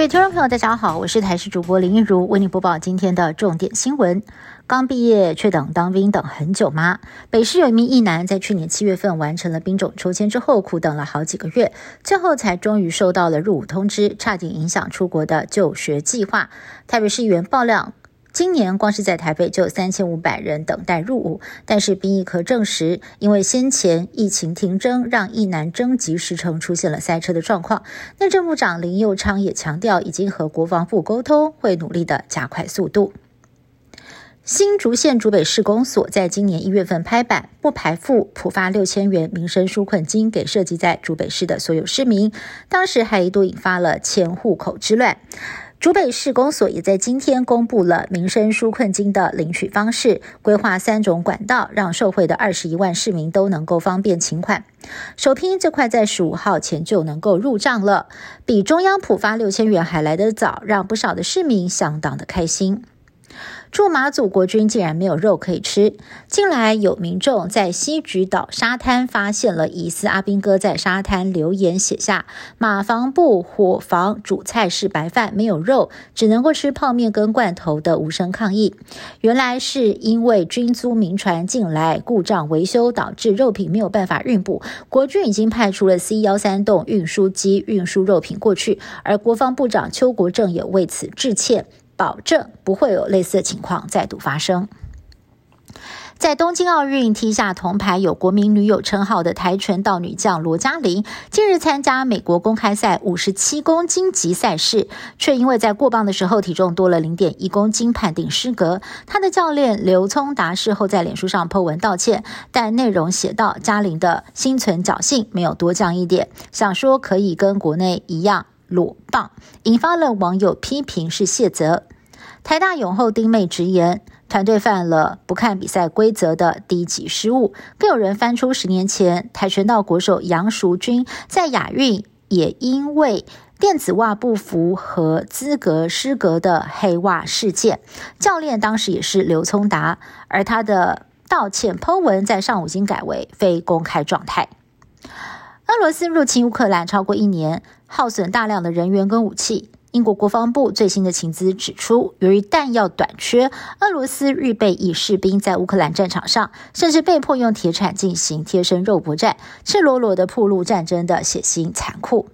各位听众朋友，大家好，我是台视主播林一如，为您播报今天的重点新闻。刚毕业却等当兵等很久吗？北市有一名役男，在去年七月份完成了兵种抽签之后，苦等了好几个月，最后才终于收到了入伍通知，差点影响出国的就学计划。台北市议员爆料。今年光是在台北就有三千五百人等待入伍，但是兵役科证实，因为先前疫情停征，让役男征集时程出现了塞车的状况。内政部长林佑昌也强调，已经和国防部沟通，会努力的加快速度。新竹县竹北市公所在今年一月份拍板，不排付普发六千元民生纾困金给涉及在竹北市的所有市民，当时还一度引发了迁户口之乱。竹北市公所也在今天公布了民生纾困金的领取方式，规划三种管道，让受惠的二十一万市民都能够方便请款。首批这块在十五号前就能够入账了，比中央普发六千元还来得早，让不少的市民相当的开心。驻马祖国军竟然没有肉可以吃。近来有民众在西菊岛沙滩发现了疑似阿兵哥在沙滩留言写下“马房部伙房主菜是白饭，没有肉，只能够吃泡面跟罐头”的无声抗议。原来是因为军租民船近来故障维修，导致肉品没有办法运补。国军已经派出了 C 幺三栋运输机运输肉品过去，而国防部长邱国正也为此致歉。保证不会有类似的情况再度发生。在东京奥运踢下铜牌、有国民女友称号的跆拳道女将罗嘉玲，近日参加美国公开赛五十七公斤级赛事，却因为在过磅的时候体重多了零点一公斤，判定失格。她的教练刘聪达事后在脸书上 po 文道歉，但内容写到嘉玲的心存侥幸，没有多降一点，想说可以跟国内一样。裸棒引发了网友批评是谢责。台大永后丁妹直言，团队犯了不看比赛规则的低级失误。更有人翻出十年前跆拳道国手杨淑君在亚运也因为电子袜不符合资格失格的黑袜事件，教练当时也是刘聪达，而他的道歉 Po 文在上午已经改为非公开状态。俄罗斯入侵乌克兰超过一年，耗损大量的人员跟武器。英国国防部最新的情资指出，由于弹药短缺，俄罗斯预备役士兵在乌克兰战场上，甚至被迫用铁铲进行贴身肉搏战，赤裸裸的铺路战争的血腥残酷。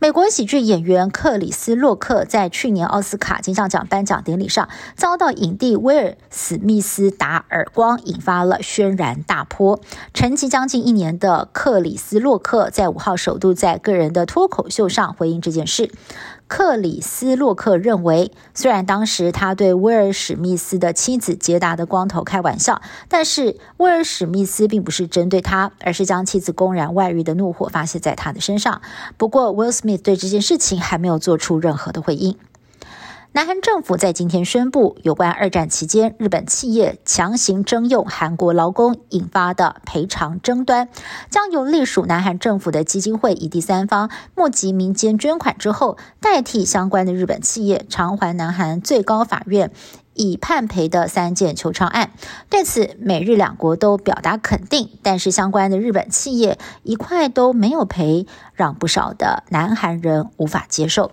美国喜剧演员克里斯·洛克在去年奥斯卡金像奖颁奖典礼上遭到影帝威尔·史密斯打耳光，引发了轩然大波。沉寂将近一年的克里斯·洛克在五号首度在个人的脱口秀上回应这件事。克里斯洛克认为，虽然当时他对威尔史密斯的妻子杰达的光头开玩笑，但是威尔史密斯并不是针对他，而是将妻子公然外遇的怒火发泄在他的身上。不过，，Will Smith 对这件事情还没有做出任何的回应。南韩政府在今天宣布，有关二战期间日本企业强行征用韩国劳工引发的赔偿争端，将由隶属南韩政府的基金会以第三方募集民间捐款之后，代替相关的日本企业偿还南韩最高法院已判赔的三件求偿案。对此，美日两国都表达肯定，但是相关的日本企业一块都没有赔，让不少的南韩人无法接受。